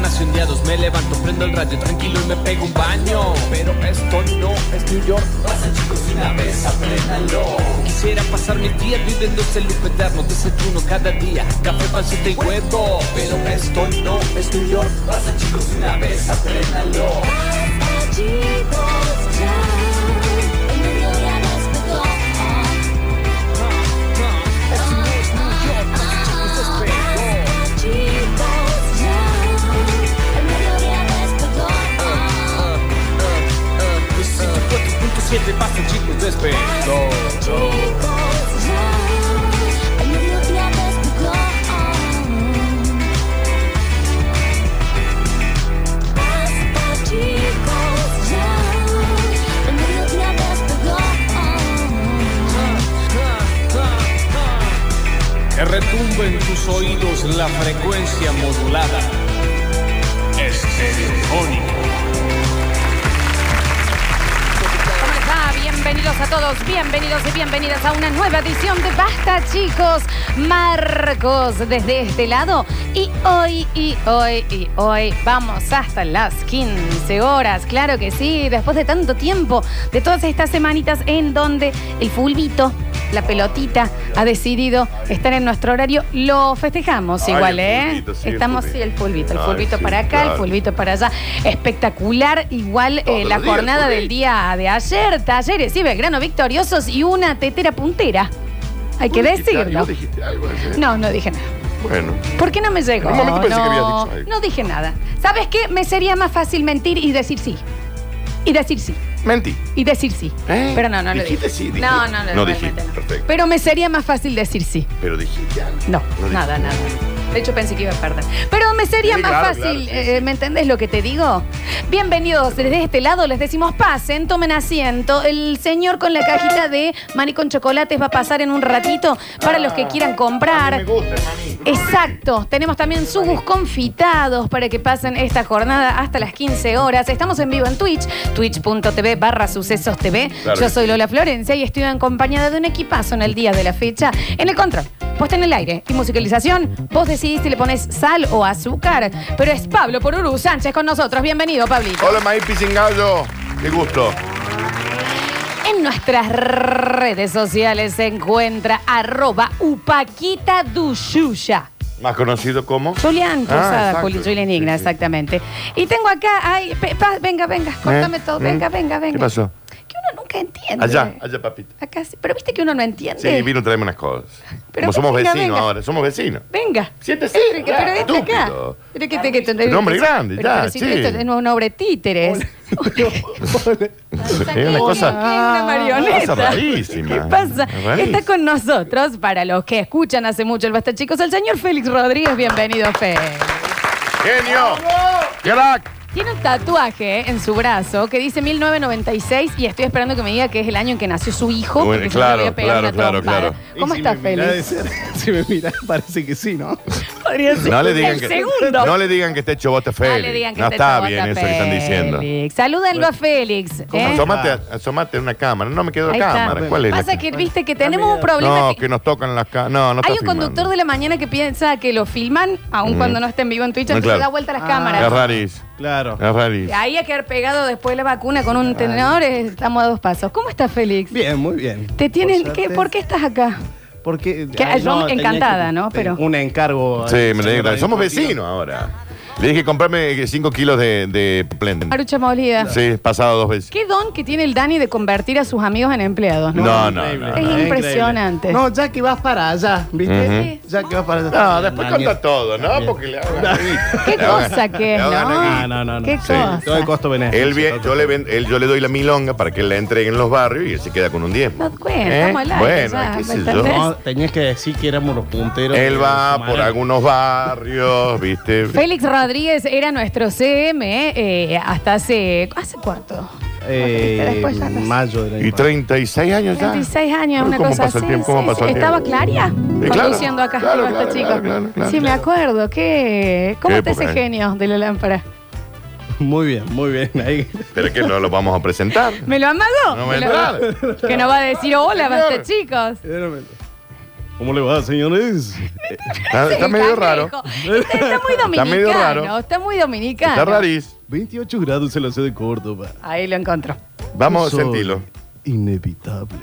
empezaran asoñados Me levanto, prendo el radio tranquilo y me pego un baño. Pero esto no es New York. Pasa chicos una vez, apréndanlo. Quisiera pasar mi día viviendo ese loop eterno Desayuno cada día, café, pancita y huevo. Pero esto no es New York. Pasa chicos una vez, apréndanlo. Chicos, ya, Que retumbe en tus oídos la frecuencia modulada. Estereofónica. Bienvenidos a todos, bienvenidos y bienvenidas a una nueva edición de Basta, chicos. Marcos desde este lado. Y hoy, y hoy, y hoy vamos hasta las 15 horas. Claro que sí, después de tanto tiempo, de todas estas semanitas en donde el fulbito, la pelotita, ha decidido estar en nuestro horario, lo festejamos Ay, igual, el ¿eh? fulbito, sí, el Estamos, sí, el fulbito, el Ay, sí, para acá, el fulbito para allá. Espectacular, igual eh, la días, jornada del día de ayer, talleres y Belgrano victoriosos y una tetera puntera. Hay que decirlo. ¿Vos dijiste algo ayer? No, no dije nada. Bueno. ¿Por qué no me llegó? En un momento pensé no, que habías dicho algo. no dije nada. ¿Sabes qué? Me sería más fácil mentir y decir sí. Y decir sí. Mentí. Y decir sí. ¿Eh? Pero no, no lo Dijiste dije. sí, dijiste. No, no, no. No realmente dijiste, perfecto. Pero me sería más fácil decir sí. Pero dijiste algo. No, No nada, dijiste. nada. De hecho, pensé que iba a perder. Pero me sería Sí, más claro, fácil, claro, sí, eh, sí. ¿me entendés lo que te digo? Bienvenidos desde este lado, les decimos pasen, tomen asiento. El señor con la cajita de maní con chocolates va a pasar en un ratito para los que quieran comprar. A mí me gusta el maní. Exacto, tenemos también subus confitados para que pasen esta jornada hasta las 15 horas. Estamos en vivo en Twitch, twitch.tv barra sucesos TV. Claro Yo soy Lola Florencia y estoy acompañada de un equipazo en el día de la fecha. En el control, puesta en el aire y musicalización, vos decidís si le pones sal o azúcar. Pero es Pablo Poruru Sánchez con nosotros. Bienvenido, Pablito. Hola, maíz pisingallo. Qué gusto. En nuestras redes sociales se encuentra arroba upaquita dushuya. Más conocido como. Julián Ah, Cruzada. Juli- Julián Igna, exactamente. Y tengo acá, ay, pe- pa- venga, venga, ¿Eh? todo, ¿Mm? venga, venga, venga. ¿Qué pasó? Que nunca entiende. Allá, allá, papito. Acá sí, pero viste que uno no entiende. Sí, vino a traerme unas cosas. Pero Como somos venga, vecinos venga. ahora, somos vecinos. Venga. Siéntese, Pero, ya, pero vente acá. estúpido. Pero que te, que Un hombre grande, pero- ya, pero si sí. esto es una obra de títeres. Es una cosa. Es una marioneta. cosa rarísima. ¿Qué pasa? Está con nosotros, para los que escuchan hace mucho el Basta Chicos, el señor Félix Rodríguez. Bienvenido, Félix. ¡Genio! ¡Crack! Tiene un tatuaje en su brazo que dice 1996 y estoy esperando que me diga que es el año en que nació su hijo. Bueno, porque si no le claro, voy a pegar claro, una claro, claro. ¿Cómo estás, mirá Félix? si me mira, parece que sí, ¿no? Podría ser No le digan el que. segundo. No le digan que esté chobota No Félix. le digan que no está bien eso que están diciendo. Félix. Salúdenlo a Félix. ¿eh? Asomate, a- asomate a una cámara. No me quedó Ahí la está. cámara. ¿Cuál es la Pasa que viste que tenemos un problema. No, que- que nos tocan las cámaras. No, no está Hay un conductor filmando. de la mañana que piensa que lo filman, aun Mm. cuando no esté en vivo en Twitch, No, entonces claro. da vuelta a las Ah. cámaras. Es rarísimo. Claro. Es rarísimo. Ahí hay que haber pegado después la vacuna con un tenedor, eh, estamos a dos pasos. ¿Cómo estás, Félix? Bien, muy bien. ¿Te tienen, Por ¿qué, suerte. ¿Por qué estás acá? Porque. Que- ay, yo tenía encantada, ¿no? Pero- Un encargo. Sí, me alegra. Somos vecinos ahora. Le dije comprarme 5 kilos de, de Splendid. Marucha molida. Sí, pasado dos veces. ¿Qué don que tiene el Dani de convertir a sus amigos en empleados? No, No, no, Increíble. no. Es no. impresionante. No, ya que vas para allá, ¿viste? Ya que vas para allá. No, después Mañana. conta todo, ¿no? Porque le hago ¿Qué cosa que es, no? No, no, no. ¿Qué Sí. cosa? Todo el costo beneficio. Él bien, yo, le ven- él- yo le doy la milonga para que él la entregue en los barrios y él se queda con un 10. No cuenta, ¿Eh? estamos al aire Bueno, ya, qué sé ¿me yo. No, tenías que decir que éramos los punteros. Él va por algunos barrios, ¿viste? Félix Rodríguez era nuestro CM eh, hasta hace. ¿Hace cuánto? Eh, Después ya no sé. mayo del año Y pasado. 36 años ya. 26 años, una ¿cómo cosa pasa el así. tiempo? ¿Cómo sí, pasó el. ¿Estaba tiempo? Claria? claro. Conduciendo acá. Claro, Basta, claro, chicos. claro, claro, claro, sí, me claro. acuerdo. ¿Qué? ¿Cómo Qué está ese época, eh. genio de la lámpara? Muy bien, muy bien. Ahí. Pero que no lo vamos a presentar. ¿Me lo amagó? No me Me lo- entrar. Que no va a decir hola, basta, chicos. ¿Cómo le va, señores? Está, está medio raro. Está, está muy dominicano. medio raro. Está muy dominicano. Está rarís. 28 grados en la ciudad de Córdoba. Ahí lo encontró. Vamos a Soy sentirlo. Inevitable.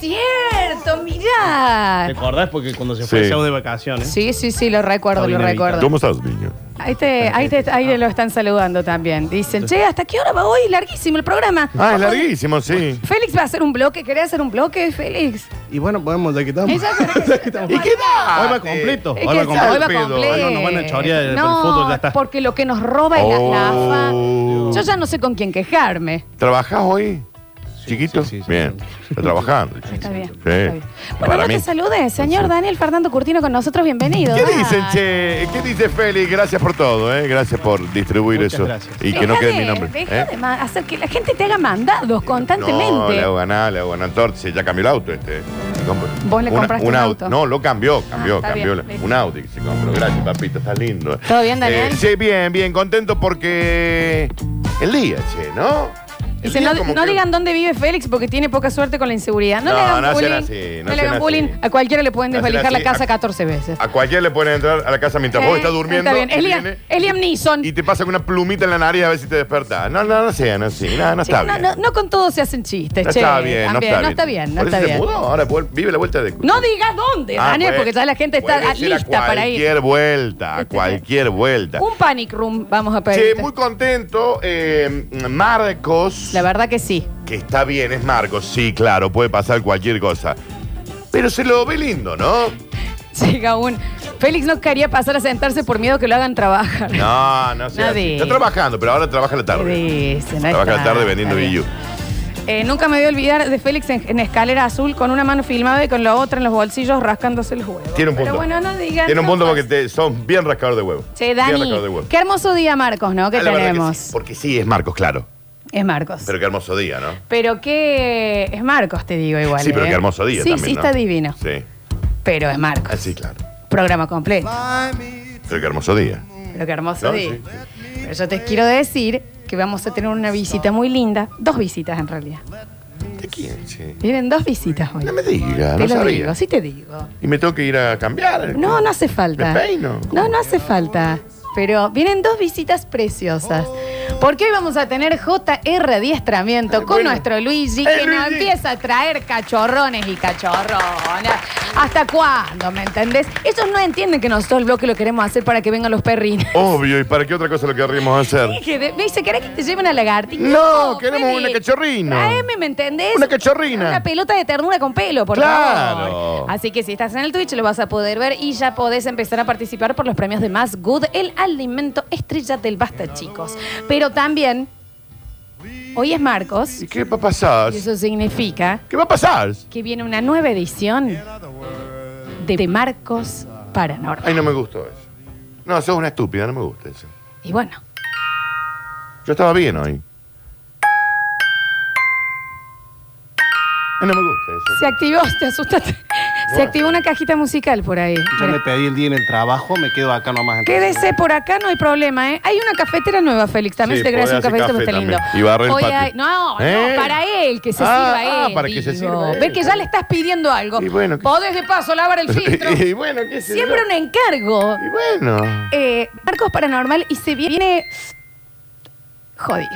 Cierto, mirá. ¿Te acordás? Porque cuando se fue Sí. el de vacaciones. Sí, sí, sí, lo recuerdo, Está lo recuerdo. ¿Cómo estás, niño? Ahí te, ahí te, ahí lo están saludando también. Dicen, che, ¿hasta qué hora va hoy? Larguísimo el programa. Ah, es larguísimo, sí. Félix va a hacer un bloque. ¿Querés hacer un bloque, Félix? Y bueno, podemos, ya que estamos. Ella Ya. ¿Y qué da? Hoy va completo. Es Hoy que va hoy completo. va pedo. completo. No, nos van a chorear por el No, fútbol, ya está. porque lo que nos roba es Oh. la nafa. Yo ya no sé con quién quejarme. ¿Trabajás hoy? ¿Chiquito? sí, sí, sí. bien. Está trabajando. Está bien. Sí. está bien. Bueno, no te salude, señor Daniel Fernando Curtino con nosotros, bienvenido. ¿Qué dicen, che? ¿Qué dice Félix? Gracias por todo, ¿eh? Gracias por distribuir Muchas eso. gracias. Y que no quede de- mi nombre. Deja ¿eh? de hacer que la gente te haga mandados No, constantemente. le hago ganar, le hago ganar torta. Sí, ya cambió el auto este. ¿Vos le Una- compraste un auto? No, lo cambió, cambió, Ah, está cambió. bien, listo. un Audi que se compró. Gracias, papito, estás lindo. ¿Todo bien, Daniel? Eh, sí, bien, bien, contento porque el día, che, ¿no? Dice, no, no que- digan dónde vive Félix porque tiene poca suerte con la inseguridad. No, No, le hagan no sean bullying. así, no no le sean hagan bullying. así. A cualquiera le pueden No sean desvalijar la así. casa A- 14 veces. A cualquiera le pueden entrar a la casa mientras vos Eh, estás durmiendo. Está bien. y Es Liam, viene es Liam Neeson. Y te pasa con una plumita en la nariz a ver si te despertás. No, no, no sean así. No, no está no, bien. no, no con todo se hacen chistes, No che. está bien, no también, está no está bien, no Por está bien. mudó, ahora vuel- vive la vuelta de... No digas dónde, Ah, Daniel, pues, porque ya la gente está puede ser lista para ir. cualquier vuelta, a Este, cualquier vuelta. Un panic room vamos a pedir. Che, muy contento. eh, Marcos, La verdad que sí. que está bien, es Marcos, sí, claro, puede pasar cualquier cosa. Pero se lo ve lindo, ¿no? Llega un. Félix no quería pasar a sentarse por miedo que lo hagan trabajar. No, no sé. Nadie. Está trabajando, pero ahora trabaja a la ¿Qué tarde. dicen? Ahí Trabaja a la tarde vendiendo está bien. Wii U. Eh, nunca me voy a olvidar de Félix en, en escalera azul con una mano filmada y con la otra en los bolsillos rascándose los huevos. Tiene un punto. Pero bueno, no digan. Tiene un no punto porque te- son bien rascador de huevo. Che, Bien Dani, rascador de huevo. qué hermoso día, Marcos, ¿no? Que Ah, que tenemos. sí, porque sí, es Marcos, claro. Es Marcos. Pero qué hermoso día, ¿no? Pero qué. Es Marcos, te digo igual. sí, pero ¿eh? qué hermoso día Sí, también, sí, ¿no? está divino. Sí. Pero es Marcos. Ah, sí, claro. Programa completo. Pero qué hermoso día. Pero qué hermoso No, día. sí, Pero yo te quiero decir que vamos a tener una visita muy linda. Dos visitas en realidad. ¿De quién, che? Vienen dos visitas hoy. No me digas, te no lo sabía. digo, sí te digo. Y me tengo que ir a cambiar. No, no hace falta. ¿Me peino? No, no hace falta. Pero vienen dos visitas preciosas. Porque hoy vamos a tener JR Adiestramiento con bueno. nuestro Luigi, que nos empieza a traer cachorrones y cachorronas. ¿Hasta cuándo? ¿Me entendés? Ellos no entienden que nosotros el bloque lo queremos hacer para que vengan los perrines. Obvio, ¿y para qué otra cosa lo querríamos hacer? Que de- Me dice, ¿querés que te lleven a lagartija? No, queremos una cachorrina. Traeme, ¿me entendés? Una cachorrina. Una pelota de ternura con pelo, por Claro. favor. Así que si estás en el Twitch lo vas a poder ver y ya podés empezar a participar por los premios de Más Good, el alimento estrella del Basta, chicos. Pero también, hoy es Marcos ¿Y qué va a pasar? y eso significa ¿Qué va a pasar? que viene una nueva edición de Marcos Paranormal. Ay, no me gustó eso. No, sos una estúpida, no me gusta eso. Y bueno, Yo estaba bien hoy. Ay, no me gusta eso. se activó, te asustaste. Se activó una cajita musical por ahí. Yo me pedí el día en el trabajo, me quedo acá nomás. Quédese por acá, no hay problema, ¿eh? Hay una cafetera nueva, Félix. También Sí, si te podés un hacer cafecito, café está lindo. también. Y barrer el Hoy patio. hay- No, ¿Eh? no, para él, que se Ah, sirva ah, él. para que se digo. sirva él. Ve que ya le estás pidiendo algo. Y bueno, que- Podés de paso lavar el filtro. y bueno, qué sé Siempre yo. un encargo. Y bueno. Eh, Marcos Paranormal y se viene. Jodido.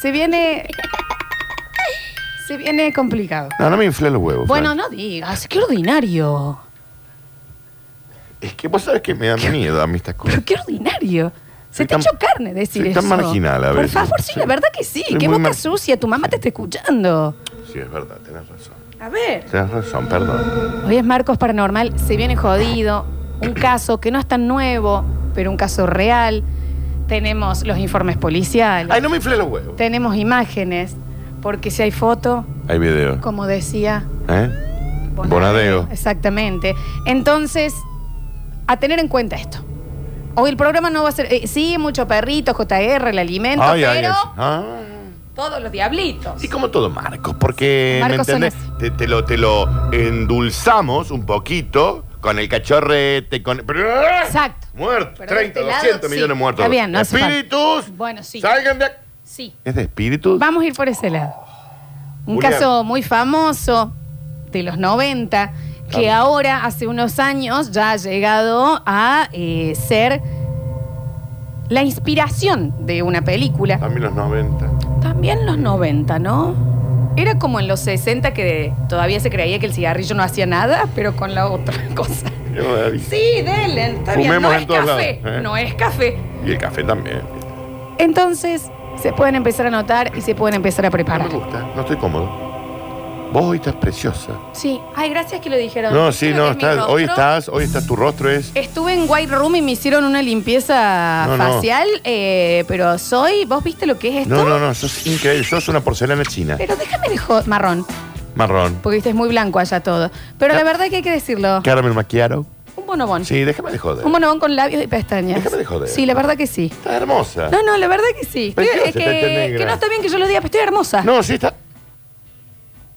Se viene. Se viene complicado. No, no me inflé los huevos. Bueno, Fran. no digas, qué ordinario. Es que vos sabes que me dan miedo a mí estas cosas. Pero qué ordinario. Se Soy te tan- echó carne decir soy eso. tan marginal a Por veces. favor, sí, Sí. la verdad que sí. Soy Qué muy boca mar- sucia. Tu mamá te está escuchando. Sí, es verdad, tenés razón. A ver. Tenés razón, perdón. Hoy es Marcos Paranormal. Se viene jodido. Un caso que no es tan nuevo, pero un caso real. Tenemos los informes policiales. Ay, no me inflé los huevos. Tenemos imágenes. Porque si hay foto, Hay video. como decía. ¿Eh? Bonadeo. Exactamente. Entonces, a tener en cuenta esto. Hoy el programa no va a ser. eh, sí, mucho perrito, JR, el alimento, Ay, ay, pero. ay. Ah. Todos los diablitos. Y como todo Marcos, porque, Marcos ¿me entendés? Te, te lo, te lo endulzamos un poquito con el cachorrete, con... Exacto. Muerto, Pero de 30, este lado, 200 sí. millones muertos. Está bien, no hace falta. Espíritus, Bueno, sí. salgan de aquí. Sí. ¿Es de espíritus? Vamos a ir por ese lado. Un Julián. caso muy famoso de los 90, que Vamos. ahora, hace unos años, ya ha llegado a eh, ser la inspiración de una película. También los 90. También los 90, ¿no? Era como en los 60 que todavía se creía que el cigarrillo no hacía nada, pero con la otra cosa. Sí, denle, está bien, no es café, ¿eh? no es café. Y el café también. Entonces, se pueden empezar a notar y se pueden empezar a No me preparar. gusta, no estoy cómodo. Vos hoy estás preciosa. Sí, ay, gracias que lo dijeron. No, sí, no, hoy estás, hoy estás, tu rostro es... Estuve en White Room y me hicieron una limpieza No, no. facial, eh, pero soy, ¿vos viste lo que es esto? No, no, no, sos increíble, sos una porcelana china. Pero déjame de marrón, Marrón. porque viste, es muy blanco allá todo. Pero la verdad que hay que decirlo. Caramel macchiato. Un bonobón. Sí, déjame de joder. Un bonobón con labios y pestañas. Déjame de joder. Sí, la verdad que sí. Estás hermosa. No, no, la verdad que sí. Preciosa, Estoy- está que, negra. que no está bien que yo lo diga, pero estoy hermosa. No, No, sí, está...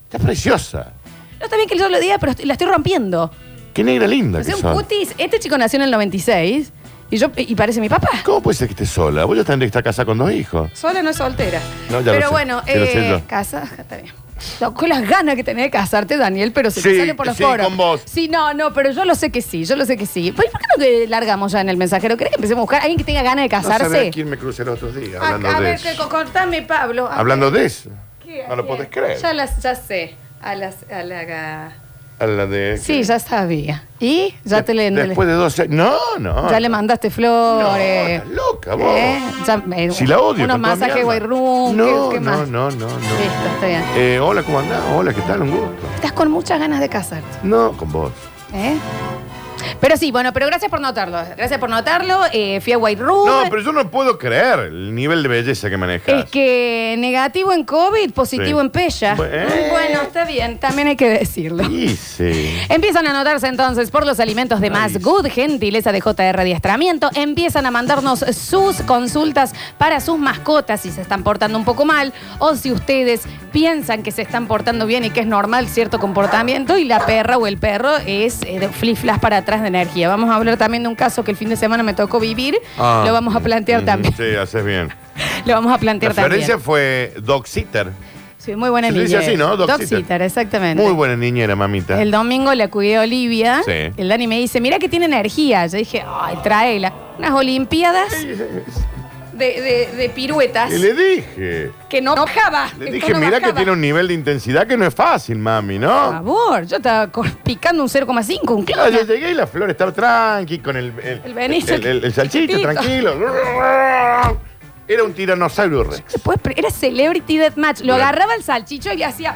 Está preciosa. está bien que yo lo diga, pero estoy- la estoy rompiendo. Qué negra linda O que sea, un sos. cutis. Este chico nació en el 96 y yo y parece mi papá. ¿Cómo puede ser que estés sola? Vos ya tendrías que estar casada con dos hijos. Sola no es soltera. No, ya lo pero sé. bueno, Sí, lo sé eh, yo. casa, está bien. No, con las ganas que tenés de casarte, Daniel, pero se te Sí, sale por los sí, poros. con vos. Sí, no, no, pero yo lo sé que sí, yo lo sé que sí. Pues, ¿Por qué no que largamos ya en el mensajero? ¿Querés que empecemos a buscar a alguien que tenga ganas de No casarse? sabés a quién me crucé los otros días a, hablando a de ver, eso. que, contame, Pablo. a Hablando de eso. ¿Qué? No lo podés creer. Ya, las, ya sé. A las, a la, A la de... sí, ya sabía. ¿Y? Ya te le, Después de 12 años. No, no. ya le mandaste flores. No, estás loca, vos. ¿Eh? Ya, eh, Si la odio. Unos masajes room. No, ¿qué, qué no, no, no, no. Listo, está bien. Eh, hola, ¿cómo andás? Hola, ¿qué tal? Un gusto. Estás con muchas ganas de casarte. No, con vos. ¿Eh? Pero sí, bueno, pero gracias por notarlo. Gracias por notarlo. Eh, fui a White Room. No, pero yo no puedo creer el nivel de belleza que manejas. Es que negativo en COVID, positivo Sí. en Pella. Bueno. Bueno, está bien, también hay que decirlo. Sí, sí. Empiezan a notarse entonces por los alimentos de Más. Good, gentileza de JR Adiestramiento. Empiezan a mandarnos sus consultas para sus mascotas si se están portando un poco mal o si ustedes piensan que se están portando bien y que es normal cierto comportamiento y la perra o el perro es eh, de fliflas para atrás de energía. Vamos a hablar también de un caso que el fin de semana me tocó vivir. Ah. Lo vamos a plantear también. Sí, haces bien. Lo vamos a La plantear también. fue dog sitter. Sí, muy buena Se le dice así, ¿no? Dog Dog sitter. sitter, exactamente. Muy buena niñera, mamita. El domingo la cuidé a Olivia. Sí. El Dani me dice, mira que tiene energía. Yo dije, ay, tráela. Unas olimpiadas de, de- de piruetas Y le dije. que no bajaba. Le dije, mira que bajaba". tiene un nivel de intensidad que no es fácil, mami, Por ¿no? favor, yo estaba co- picando un 0,5, un clon. yo llegué y la flor estaba tranqui con el. El, El Benito. el, el- el salchicho, Chiquitito. tranquilo. Era un tiranosaurio rex. Pre- Era Celebrity Deathmatch. Lo agarraba el salchicho y le hacía...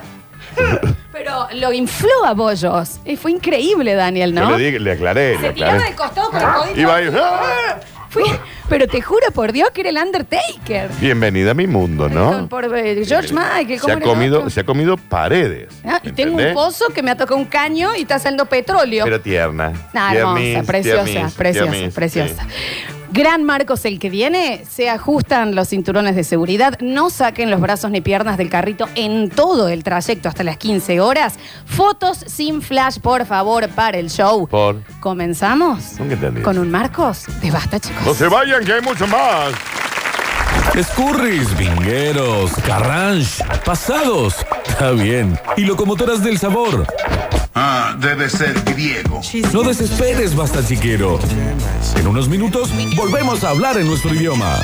Pero lo infló a bollos. Y fue increíble, Daniel, ¿no? Yo le, di- le aclaré, le Se tiraba de costado con el codito. Iba ahí. ¡ah! Fui- pero te juro por Dios que era el Undertaker. Bienvenida a mi mundo, ¿no? Por, eh, George Michael. Se ¿cómo ha, era el comido, otro? se ha comido paredes. Ah, y tengo un ¿entendés? pozo que me ha tocado un caño y está saliendo petróleo. Pero tierna. Nah, hermosa, Tiernis, preciosa, tiernis, preciosa, tiernis, preciosa. sí. Gran Marcos el que viene, se ajustan los cinturones de seguridad, no saquen los brazos ni piernas del carrito en todo el trayecto hasta las 15 horas. Fotos sin flash, por favor, para el show. Por. ¿Comenzamos? Nunca entendí. Con un Marcos de basta, chicos. No se vayan, que hay mucho más. Escurris, vingueros, carranche, pasados. Está bien. Y locomotoras del sabor. Ah, debe ser griego. No desesperes, basta chiquero. En unos minutos volvemos a hablar en nuestro idioma.